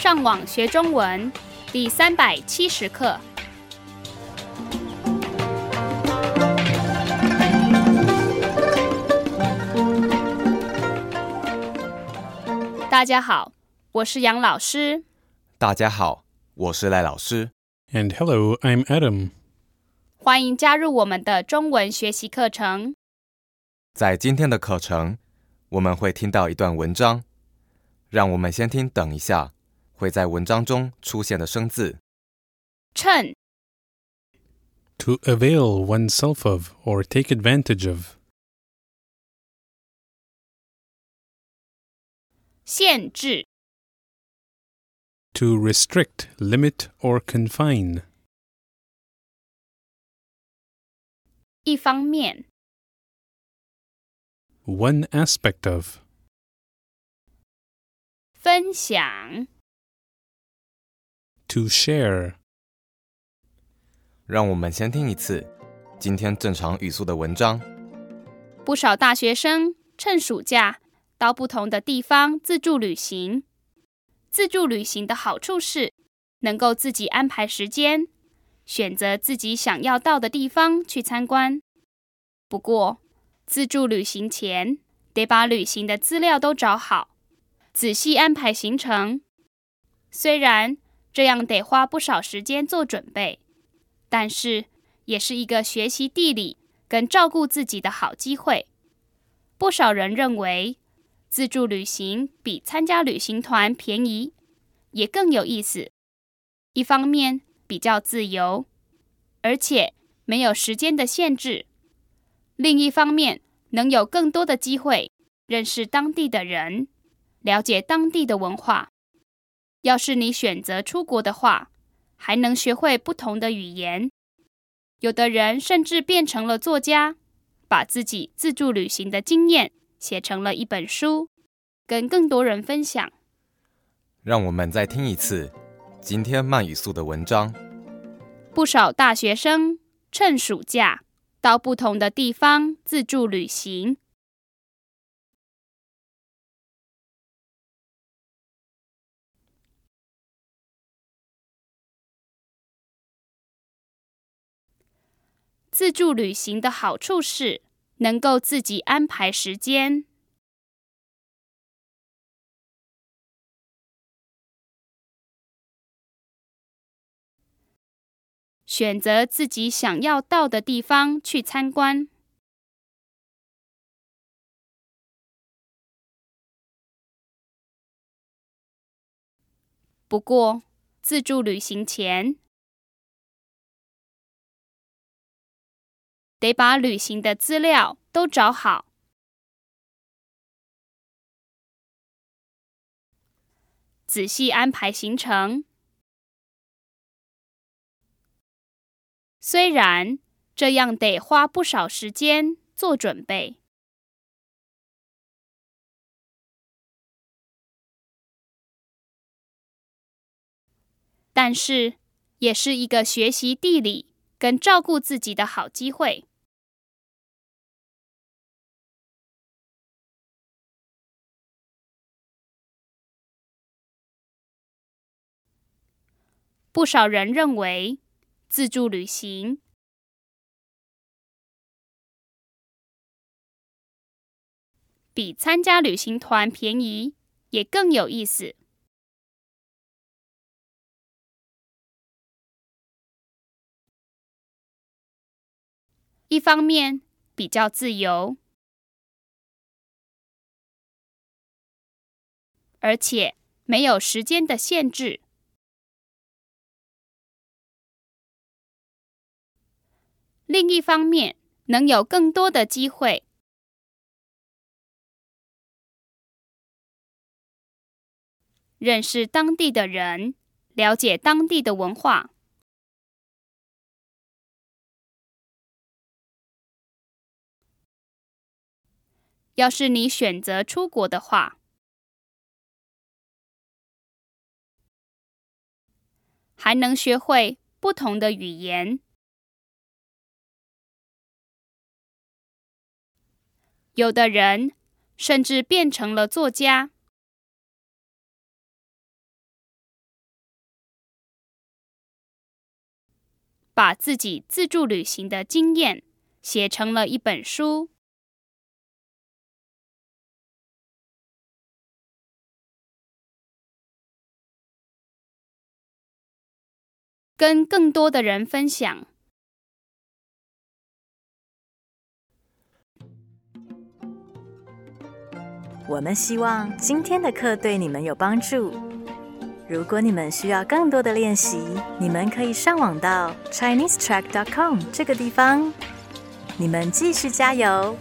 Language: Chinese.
上网学中文第三百七十课。大家好，我是杨老师。大家好，我是赖老师。And hello, I'm Adam. 欢迎加入我们的中文学习课程。在今天的课程，我们会听到一段文章，让我们先听。等一下会在文章中出现的生字。趁 To avail oneself of or take advantage of. 限制 To restrict, limit, or confine. 一方面 One aspect of. 分享 To share. 让我们先听一次今天正常语速的文章。不少大学生趁暑假到不同的地方自助旅行。自助旅行的好处是能够自己安排时间，选择自己想要到的地方去参观。不过，自助旅行前得把旅行的资料都找好，仔细安排行程。虽然这样得花不少时间做准备，但是也是一个学习地理跟照顾自己的好机会。不少人认为，自助旅行比参加旅行团便宜，也更有意思。一方面比较自由，而且没有时间的限制；另一方面能有更多的机会认识当地的人，了解当地的文化。要是你选择出国的话，还能学会不同的语言。有的人甚至变成了作家，把自己自助旅行的经验写成了一本书，跟更多人分享。让我们再听一次今天慢语速的文章。不少大学生趁暑假到不同的地方自助旅行。自助旅行的好处是能够自己安排时间。选择自己想要到的地方去参观。不过，自助旅行前得把旅行的资料都找好，仔细安排行程。虽然这样得花不少时间做准备，但是也是一个学习地理跟照顾自己的好机会。不少人认为。自助旅行比参加旅行团便宜，也更有意思。一方面比较自由，而且没有时间的限制。另一方面，能有更多的机会认识当地的人，了解当地的文化。要是你选择出国的话，还能学会不同的语言。有的人甚至变成了作家。把自己自助旅行的经验写成了一本书。跟更多的人分享我们希望今天的课对你们有帮助。如果你们需要更多的练习，你们可以上网到 ChineseTrack.com 这个地方。你们继续加油！